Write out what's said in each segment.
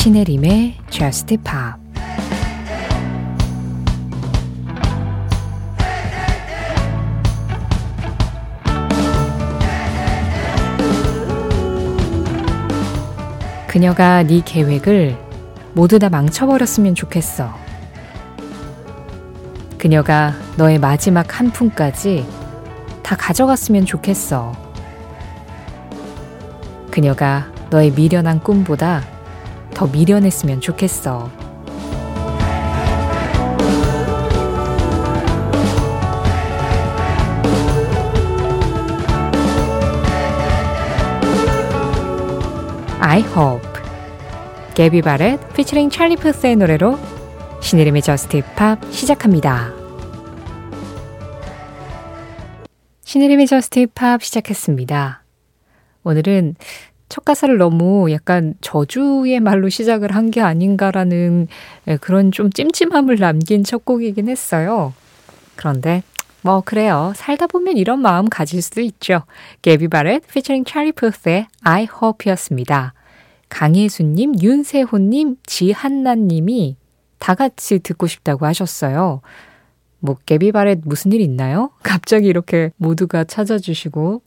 신혜림의 Just Pop 그녀가 네 계획을 모두 다 망쳐버렸으면 좋겠어. 그녀가 너의 마지막 한 푼까지 다 가져갔으면 좋겠어. 그녀가 너의 미련한 꿈보다 더 미련했으면 좋겠어. I hope. 게비 바렛 피처링 찰리 푸스의 노래로 신혜림의 저스트 팝 시작합니다. 신혜림의 저스트 팝 시작했습니다. 오늘은 첫 가사를 너무 약간 저주의 말로 시작을 한 게 아닌가라는 예, 그런 좀 찜찜함을 남긴 첫 곡이긴 했어요. 그런데 뭐 그래요. 살다 보면 이런 마음 가질 수도 있죠. 게비 바렛 피처링 찰리 푸스의 I Hope였습니다. 강혜수님, 윤세호님, 지한나님이 다 같이 듣고 싶다고 하셨어요. 뭐 게비바렛 무슨 일 있나요? 갑자기 이렇게 모두가 찾아주시고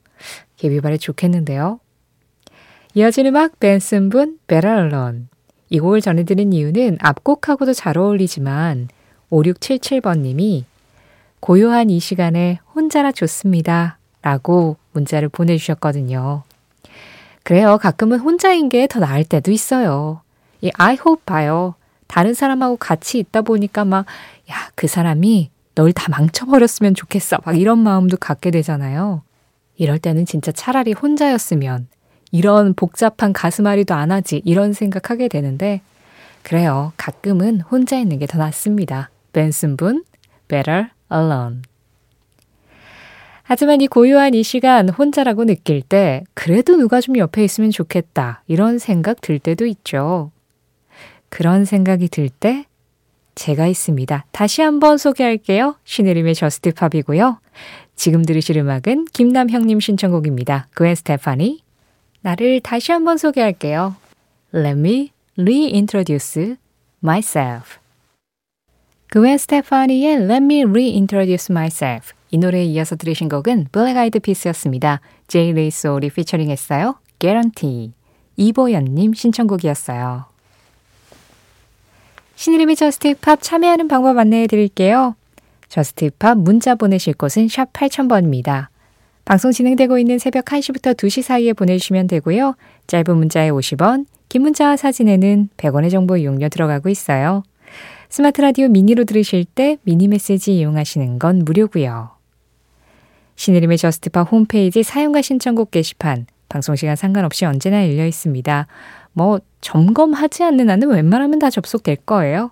게비바렛 좋겠는데요. 이어진 음악 벤슨 분 베랄런 이 곡을 전해드린 이유는 앞곡하고도 잘 어울리지만 5677번님이 고요한 이 시간에 혼자라 좋습니다. 라고 문자를 보내주셨거든요. 그래요. 가끔은 혼자인 게 더 나을 때도 있어요. 이 I hope 봐요. 다른 사람하고 같이 있다 보니까 막, 야, 그 사람이 널 다 망쳐버렸으면 좋겠어. 막 이런 마음도 갖게 되잖아요. 이럴 때는 진짜 차라리 혼자였으면 이런 복잡한 가슴앓이도 안 하지 이런 생각하게 되는데 그래요. 가끔은 혼자 있는 게 더 낫습니다. 벤슨 분, Better Alone. 하지만 이 고요한 이 시간 혼자라고 느낄 때 그래도 누가 좀 옆에 있으면 좋겠다 이런 생각 들 때도 있죠. 그런 생각이 들 때 제가 있습니다. 다시 한번 소개할게요. 신혜림의 저스트팝이고요. 지금 들으실 음악은 김남형님 신청곡입니다. 그웬 스테파니 나를 다시 한번 소개할게요. Let me reintroduce myself. 그웬 스테파니의 Let me reintroduce myself. 이 노래에 이어서 들으신 곡은 블랙 아이드 피스였습니다. 제이 레이 소울이 피처링 했어요. Guarantee. 이보연님 신청곡이었어요. 신혜림의 저스트팝 참여하는 방법 안내해 드릴게요. 저스트팝 문자 보내실 곳은 샵 8000번입니다. 방송 진행되고 있는 새벽 1시부터 2시 사이에 보내주시면 되고요. 짧은 문자에 50원, 긴 문자와 사진에는 100원의 정보 이용료 들어가고 있어요. 스마트 라디오 미니로 들으실 때 미니 메시지 이용하시는 건 무료고요. 신혜림의 저스트팝 홈페이지 사연과 신청곡 게시판 방송 시간 상관없이 언제나 열려 있습니다. 뭐 점검하지 않는 한은 웬만하면 다 접속될 거예요.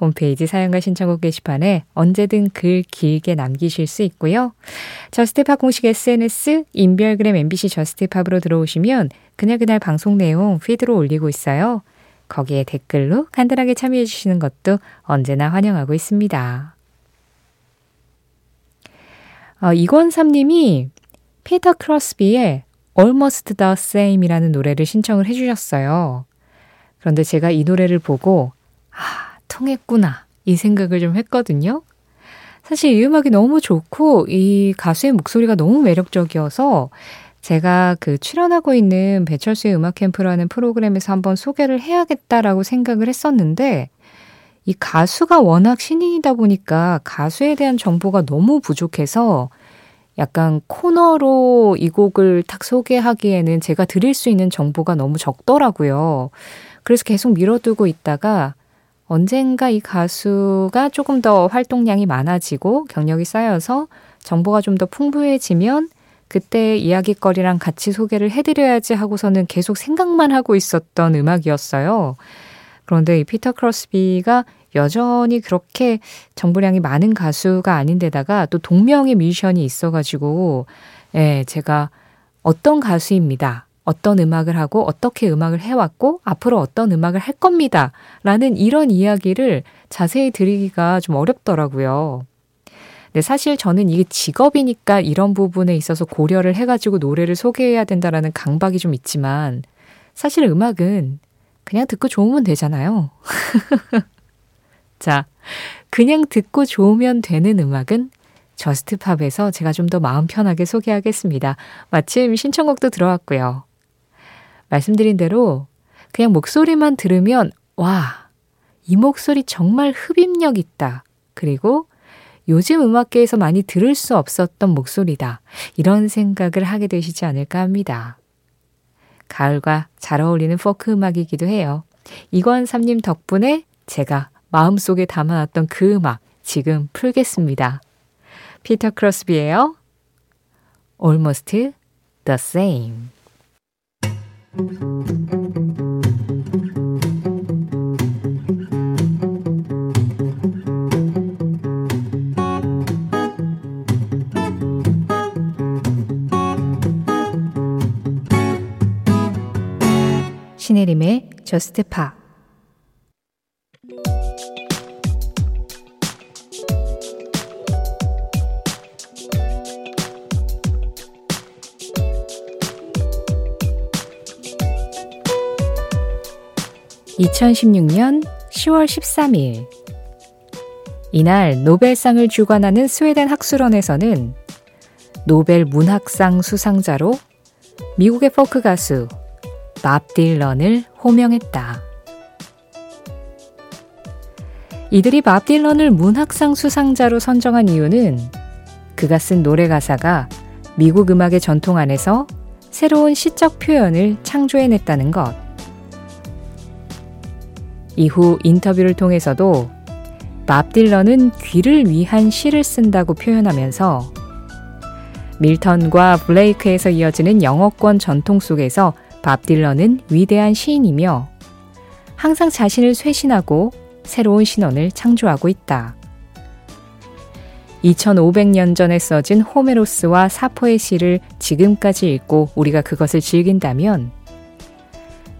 홈페이지 사연과 신청곡 게시판에 언제든 글 길게 남기실 수 있고요. 저스트팝 공식 SNS 인별그램 MBC 저스트팝으로 들어오시면 그날그날 방송 내용 피드로 올리고 있어요. 거기에 댓글로 간단하게 참여해 주시는 것도 언제나 환영하고 있습니다. 어, 이권삼님이 피터 크로스비의 Almost the Same이라는 노래를 신청을 해주셨어요. 그런데 제가 이 노래를 보고 아 통했구나. 이 생각을 좀 했거든요. 사실 이 음악이 너무 좋고 이 가수의 목소리가 너무 매력적이어서 제가 그 출연하고 있는 배철수의 음악 캠프라는 프로그램에서 한번 소개를 해야겠다라고 생각을 했었는데 이 가수가 워낙 신인이다 보니까 가수에 대한 정보가 너무 부족해서 약간 코너로 이 곡을 딱 소개하기에는 제가 드릴 수 있는 정보가 너무 적더라고요. 그래서 계속 미뤄두고 있다가 언젠가 이 가수가 조금 더 활동량이 많아지고 경력이 쌓여서 정보가 좀 더 풍부해지면 그때 이야기거리랑 같이 소개를 해드려야지 하고서는 계속 생각만 하고 있었던 음악이었어요. 그런데 이 피터 크로스비가 여전히 그렇게 정보량이 많은 가수가 아닌데다가 또 동명의 뮤지션이 있어가지고, 예, 제가 어떤 가수입니다. 어떤 음악을 하고 어떻게 음악을 해왔고 앞으로 어떤 음악을 할 겁니다. 라는 이런 이야기를 자세히 드리기가 좀 어렵더라고요. 근데 사실 저는 이게 직업이니까 이런 부분에 있어서 고려를 해가지고 노래를 소개해야 된다라는 강박이 좀 있지만 사실 음악은 그냥 듣고 좋으면 되잖아요. 자, 그냥 듣고 좋으면 되는 음악은 저스트팝에서 제가 좀 더 마음 편하게 소개하겠습니다. 마침 신청곡도 들어왔고요. 말씀드린 대로 그냥 목소리만 들으면 와, 이 목소리 정말 흡입력 있다. 그리고 요즘 음악계에서 많이 들을 수 없었던 목소리다. 이런 생각을 하게 되시지 않을까 합니다. 가을과 잘 어울리는 포크 음악이기도 해요. 이권삼님 덕분에 제가 마음속에 담아놨던 그 음악 지금 풀겠습니다. 피터 크로스비예요. Almost the same. 신혜림의 저스트 파 (2016년 10월 13일) 이날 노벨상을 주관하는 스웨덴 학술원에서는 노벨 문학상 수상자로 미국의 포크 가수 밥 딜런을 호명했다. 이들이 밥 딜런을 문학상 수상자로 선정한 이유는 그가 쓴 노래 가사가 미국 음악의 전통 안에서 새로운 시적 표현을 창조해냈다는 것. 이후 인터뷰를 통해서도 밥 딜런은 귀를 위한 시를 쓴다고 표현하면서 밀턴과 블레이크에서 이어지는 영어권 전통 속에서 밥 딜런은 위대한 시인이며 항상 자신을 쇄신하고 새로운 신원을 창조하고 있다. 2500년 전에 써진 호메로스와 사포의 시를 지금까지 읽고 우리가 그것을 즐긴다면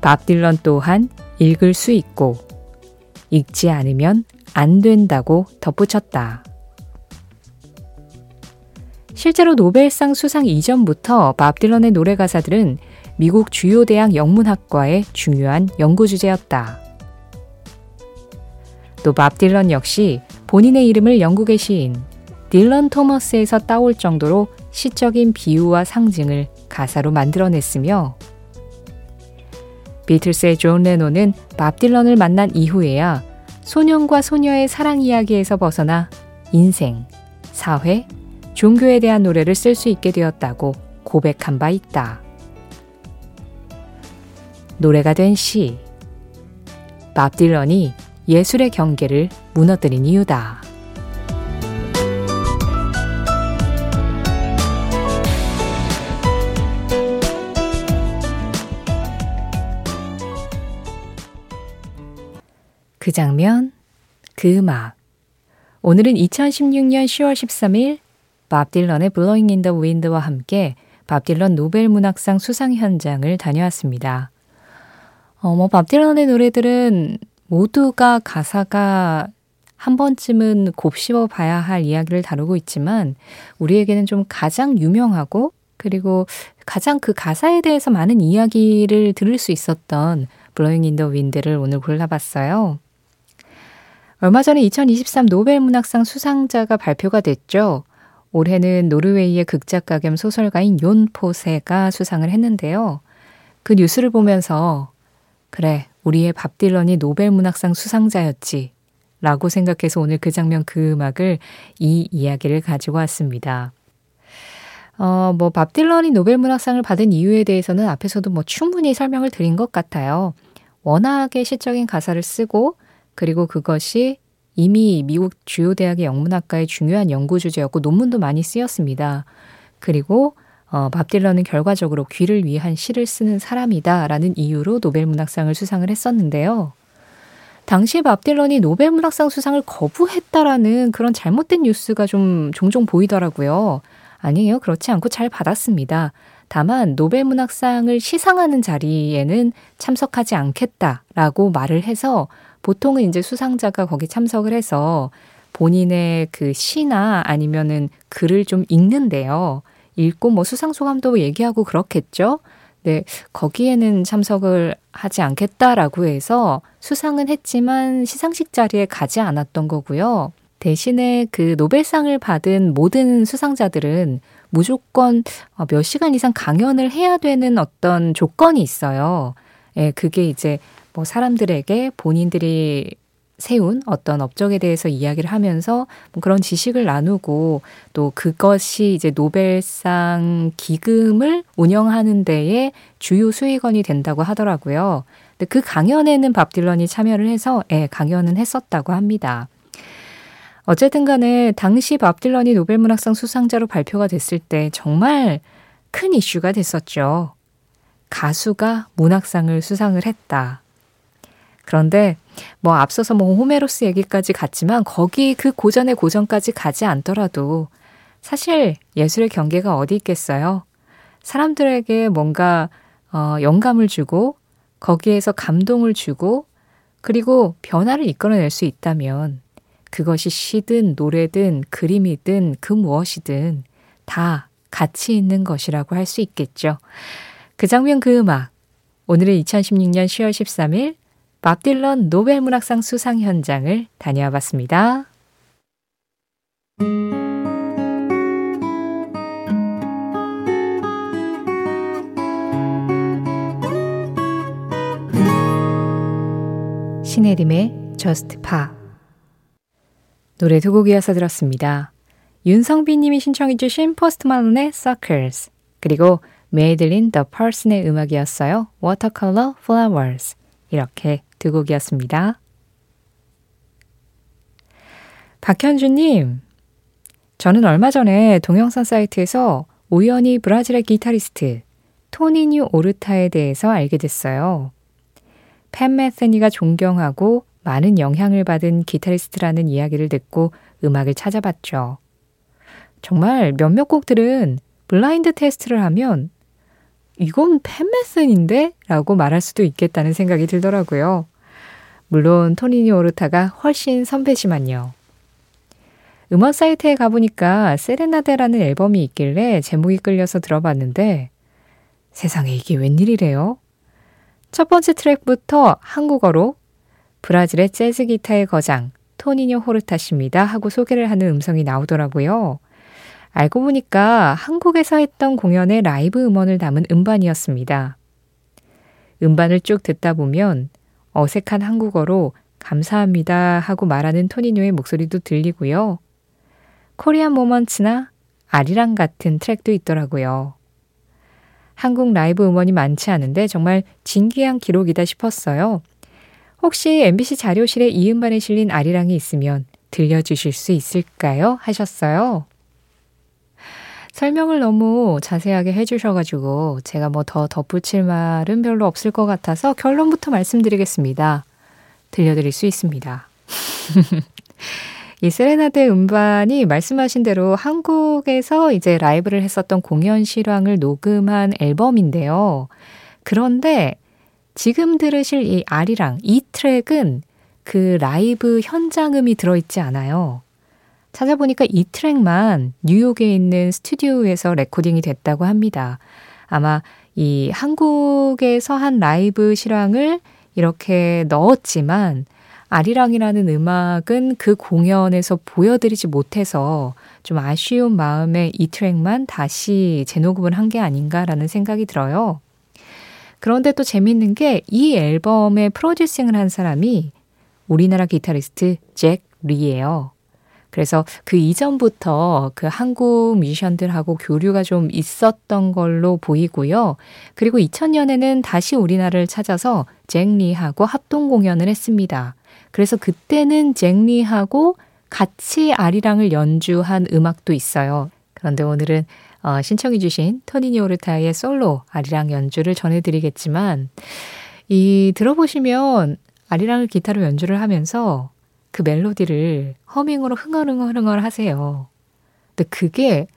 밥 딜런 또한 읽을 수 있고 읽지 않으면 안 된다고 덧붙였다. 실제로 노벨상 수상 이전부터 밥 딜런의 노래 가사들은 미국 주요 대학 영문학과의 중요한 연구 주제였다. 또 밥 딜런 역시 본인의 이름을 영국의 시인 딜런 토머스에서 따올 정도로 시적인 비유와 상징을 가사로 만들어냈으며 비틀스의 존 레논은 밥 딜런을 만난 이후에야 소년과 소녀의 사랑 이야기에서 벗어나 인생, 사회, 종교에 대한 노래를 쓸 수 있게 되었다고 고백한 바 있다. 노래가 된 시. 밥 딜런이 예술의 경계를 무너뜨린 이유다. 그 장면, 그 음악. 오늘은 2016년 10월 13일 밥 딜런의 Blowing in the Wind와 함께 밥 딜런 노벨 문학상 수상 현장을 다녀왔습니다. 어, 뭐, 밥 딜런의 노래들은 모두가 가사가 한 번쯤은 곱씹어 봐야 할 이야기를 다루고 있지만 우리에게는 좀 가장 유명하고 그리고 가장 그 가사에 대해서 많은 이야기를 들을 수 있었던 Blowin' in the Wind를 오늘 골라봤어요. 얼마 전에 2023 노벨 문학상 수상자가 발표가 됐죠. 올해는 노르웨이의 극작가 겸 소설가인 욘 포세가 수상을 했는데요. 그 뉴스를 보면서 그래, 우리의 밥 딜런이 노벨 문학상 수상자였지. 라고 생각해서 오늘 그 장면 그 음악을 이 이야기를 가지고 왔습니다. 어, 뭐, 밥 딜런이 노벨 문학상을 받은 이유에 대해서는 앞에서도 뭐 충분히 설명을 드린 것 같아요. 워낙에 시적인 가사를 쓰고, 그리고 그것이 이미 미국 주요 대학의 영문학과의 중요한 연구 주제였고, 논문도 많이 쓰였습니다. 그리고 어, 밥 딜런은 결과적으로 귀를 위한 시를 쓰는 사람이다라는 이유로 노벨 문학상을 수상을 했었는데요. 당시 밥 딜런이 노벨 문학상 수상을 거부했다라는 그런 잘못된 뉴스가 좀 종종 보이더라고요. 아니에요. 그렇지 않고 잘 받았습니다. 다만 노벨 문학상을 시상하는 자리에는 참석하지 않겠다라고 말을 해서 보통은 이제 수상자가 거기 참석을 해서 본인의 그 시나 아니면은 글을 좀 읽는데요. 읽고 뭐 수상 소감도 얘기하고 그렇겠죠. 네, 거기에는 참석을 하지 않겠다라고 해서 수상은 했지만 시상식 자리에 가지 않았던 거고요. 대신에 그 노벨상을 받은 모든 수상자들은 무조건 어, 몇 시간 이상 강연을 해야 되는 어떤 조건이 있어요. 예, 그게 이제 뭐 사람들에게 본인들이 세운 어떤 업적에 대해서 이야기를 하면서 뭐 그런 지식을 나누고 또 그것이 이제 노벨상 기금을 운영하는 데에 주요 수익원이 된다고 하더라고요. 근데 그 강연에는 밥 딜런이 참여를 해서 예, 강연은 했었다고 합니다. 어쨌든 간에 당시 밥 딜런이 노벨문학상 수상자로 발표가 됐을 때 정말 큰 이슈가 됐었죠. 가수가 문학상을 수상을 했다. 그런데 뭐 앞서서 뭐 호메로스 얘기까지 갔지만 거기 그 고전의 고전까지 가지 않더라도 사실 예술의 경계가 어디 있겠어요? 사람들에게 뭔가 어, 영감을 주고 거기에서 감동을 주고 그리고 변화를 이끌어낼 수 있다면 그것이 시든 노래든 그림이든 그 무엇이든 다 가치 있는 것이라고 할 수 있겠죠. 그 장면 그 음악. 오늘은 2016년 10월 13일 밥 딜런 노벨 문학상 수상 현장을 다녀와 봤습니다. 신혜림의 Just Pop 노래 두 곡 이어서 들었습니다. 윤성빈 님이 신청해 주신 포스트 말론의 Circles 그리고 Madeline The Person의 음악이었어요. Watercolor Flowers 이렇게 두 곡이었습니다. 박현주님, 저는 얼마 전에 동영상 사이트에서 우연히 브라질의 기타리스트 토니뉴 오르타에 대해서 알게 됐어요. 팻 메세니가 존경하고 많은 영향을 받은 기타리스트라는 이야기를 듣고 음악을 찾아봤죠. 정말 몇몇 곡들은 블라인드 테스트를 하면 이건 팻 메세니인데? 라고 말할 수도 있겠다는 생각이 들더라고요. 물론 토니뉴 오르타가 훨씬 선배지만요. 음악 사이트에 가보니까 세레나데라는 앨범이 있길래 제목이 끌려서 들어봤는데 세상에 이게 웬일이래요? 첫 번째 트랙부터 한국어로 브라질의 재즈 기타의 거장 토니뇨 호르타십니다 하고 소개를 하는 음성이 나오더라고요. 알고 보니까 한국에서 했던 공연의 라이브 음원을 담은 음반이었습니다. 음반을 쭉 듣다 보면 어색한 한국어로 감사합니다 하고 말하는 토니뇨의 목소리도 들리고요. 코리안 모먼츠나 아리랑 같은 트랙도 있더라고요. 한국 라이브 음원이 많지 않은데 정말 진기한 기록이다 싶었어요. 혹시 MBC 자료실에 이 음반에 실린 아리랑이 있으면 들려주실 수 있을까요? 하셨어요. 설명을 너무 자세하게 해주셔가지고 제가 뭐 더 덧붙일 말은 별로 없을 것 같아서 결론부터 말씀드리겠습니다. 들려드릴 수 있습니다. 이 세레나데 음반이 말씀하신 대로 한국에서 이제 라이브를 했었던 공연 실황을 녹음한 앨범인데요. 그런데 지금 들으실 이 아리랑, 이 트랙은 그 라이브 현장음이 들어있지 않아요. 찾아보니까 이 트랙만 뉴욕에 있는 스튜디오에서 레코딩이 됐다고 합니다. 아마 이 한국에서 한 라이브 실황을 이렇게 넣었지만 아리랑이라는 음악은 그 공연에서 보여드리지 못해서 좀 아쉬운 마음에 이 트랙만 다시 재녹음을 한 게 아닌가라는 생각이 들어요. 그런데 또 재밌는 게 이 앨범의 프로듀싱을 한 사람이 우리나라 기타리스트 잭 리예요. 그래서 그 이전부터 그 한국 뮤지션들하고 교류가 좀 있었던 걸로 보이고요. 그리고 2000년에는 다시 우리나라를 찾아서 잭리하고 합동 공연을 했습니다. 그래서 그때는 잭리하고 같이 아리랑을 연주한 음악도 있어요. 그런데 오늘은 어, 신청해 주신 토니니 오르타의 솔로 아리랑 연주를 전해드리겠지만, 이 들어보시면 아리랑을 기타로 연주를 하면서 그 멜로디를 허밍으로 흥얼흥얼흥얼 하세요. 근데 그게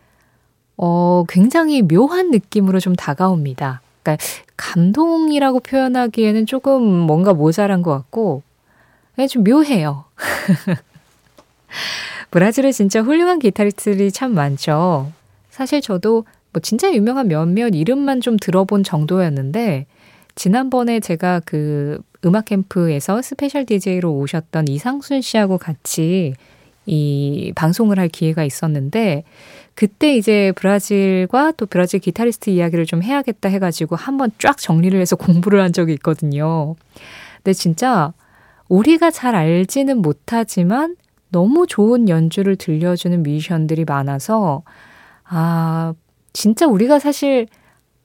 어, 굉장히 묘한 느낌으로 좀 다가옵니다. 그러니까 감동이라고 표현하기에는 조금 뭔가 모자란 것 같고, 네, 좀 묘해요. 브라질에 진짜 훌륭한 기타리스트들이 참 많죠. 사실 저도 뭐 진짜 유명한 몇몇 이름만 좀 들어본 정도였는데 지난번에 제가 그 음악 캠프에서 스페셜 DJ로 오셨던 이상순 씨하고 같이 이 방송을 할 기회가 있었는데 그때 이제 브라질과 또 브라질 기타리스트 이야기를 좀 해야겠다 해가지고 한번 쫙 정리를 해서 공부를 한 적이 있거든요. 근데 진짜 우리가 잘 알지는 못하지만 너무 좋은 연주를 들려주는 뮤지션들이 많아서 아, 진짜 우리가 사실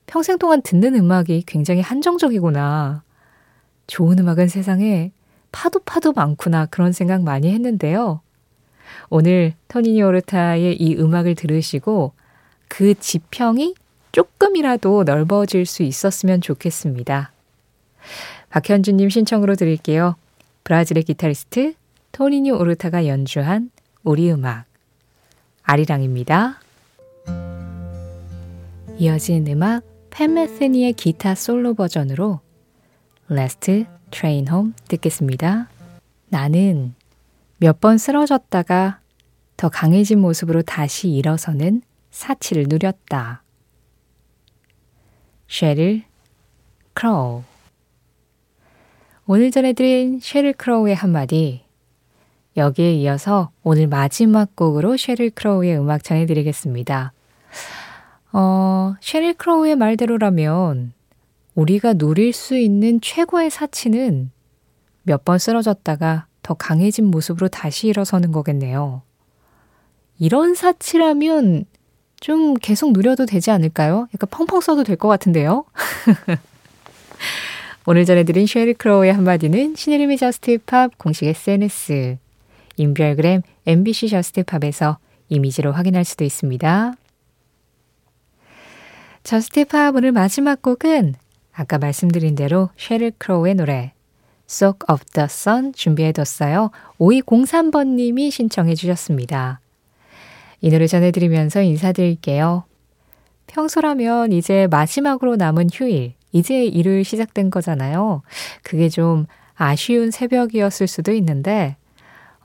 평생 동안 듣는 음악이 굉장히 한정적이구나. 좋은 음악은 세상에 파도 파도 많구나 그런 생각 많이 했는데요. 오늘 토니니 오르타의 이 음악을 들으시고 그 지평이 조금이라도 넓어질 수 있었으면 좋겠습니다. 박현주님 신청으로 드릴게요. 브라질의 기타리스트 토니니 오르타가 연주한 우리 음악 아리랑입니다. 이어진 음악 팬메스니의 기타 솔로 버전으로 Last Train Home 듣겠습니다. 나는 몇 번 쓰러졌다가 더 강해진 모습으로 다시 일어서는 사치를 누렸다. 쉐릴 크로우 오늘 전해드린 쉐릴 크로우의 한마디 여기에 이어서 오늘 마지막 곡으로 쉐릴 크로우의 음악 전해드리겠습니다. 어, 쉐릴 크로우의 말대로라면 우리가 누릴 수 있는 최고의 사치는 몇 번 쓰러졌다가 더 강해진 모습으로 다시 일어서는 거겠네요. 이런 사치라면 좀 계속 누려도 되지 않을까요? 약간 펑펑 써도 될 것 같은데요? 오늘 전해드린 쉐릴 크로우의 한마디는 신혜림의 저스트팝 공식 SNS, 인별그램 MBC 저스트팝에서 이미지로 확인할 수도 있습니다. 저스트팝 오늘 마지막 곡은 아까 말씀드린 대로 쉐릴 크로우의 노래 Soak Up the Sun 준비해뒀어요. 5203번님이 신청해 주셨습니다. 이 노래 전해드리면서 인사드릴게요. 평소라면 이제 마지막으로 남은 휴일, 이제 일요일 시작된 거잖아요. 그게 좀 아쉬운 새벽이었을 수도 있는데,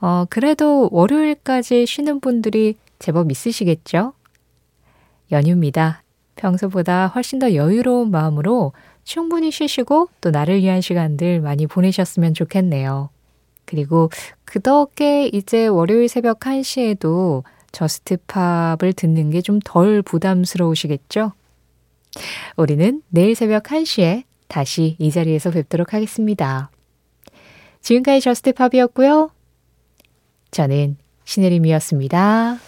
어, 그래도 월요일까지 쉬는 분들이 제법 있으시겠죠? 연휴입니다. 평소보다 훨씬 더 여유로운 마음으로 충분히 쉬시고 또 나를 위한 시간들 많이 보내셨으면 좋겠네요. 그리고 그 덕에 이제 월요일 새벽 1시에도 저스트팝을 듣는 게 좀 덜 부담스러우시겠죠? 우리는 내일 새벽 1시에 다시 이 자리에서 뵙도록 하겠습니다. 지금까지 저스트팝이었고요. 저는 신혜림이었습니다.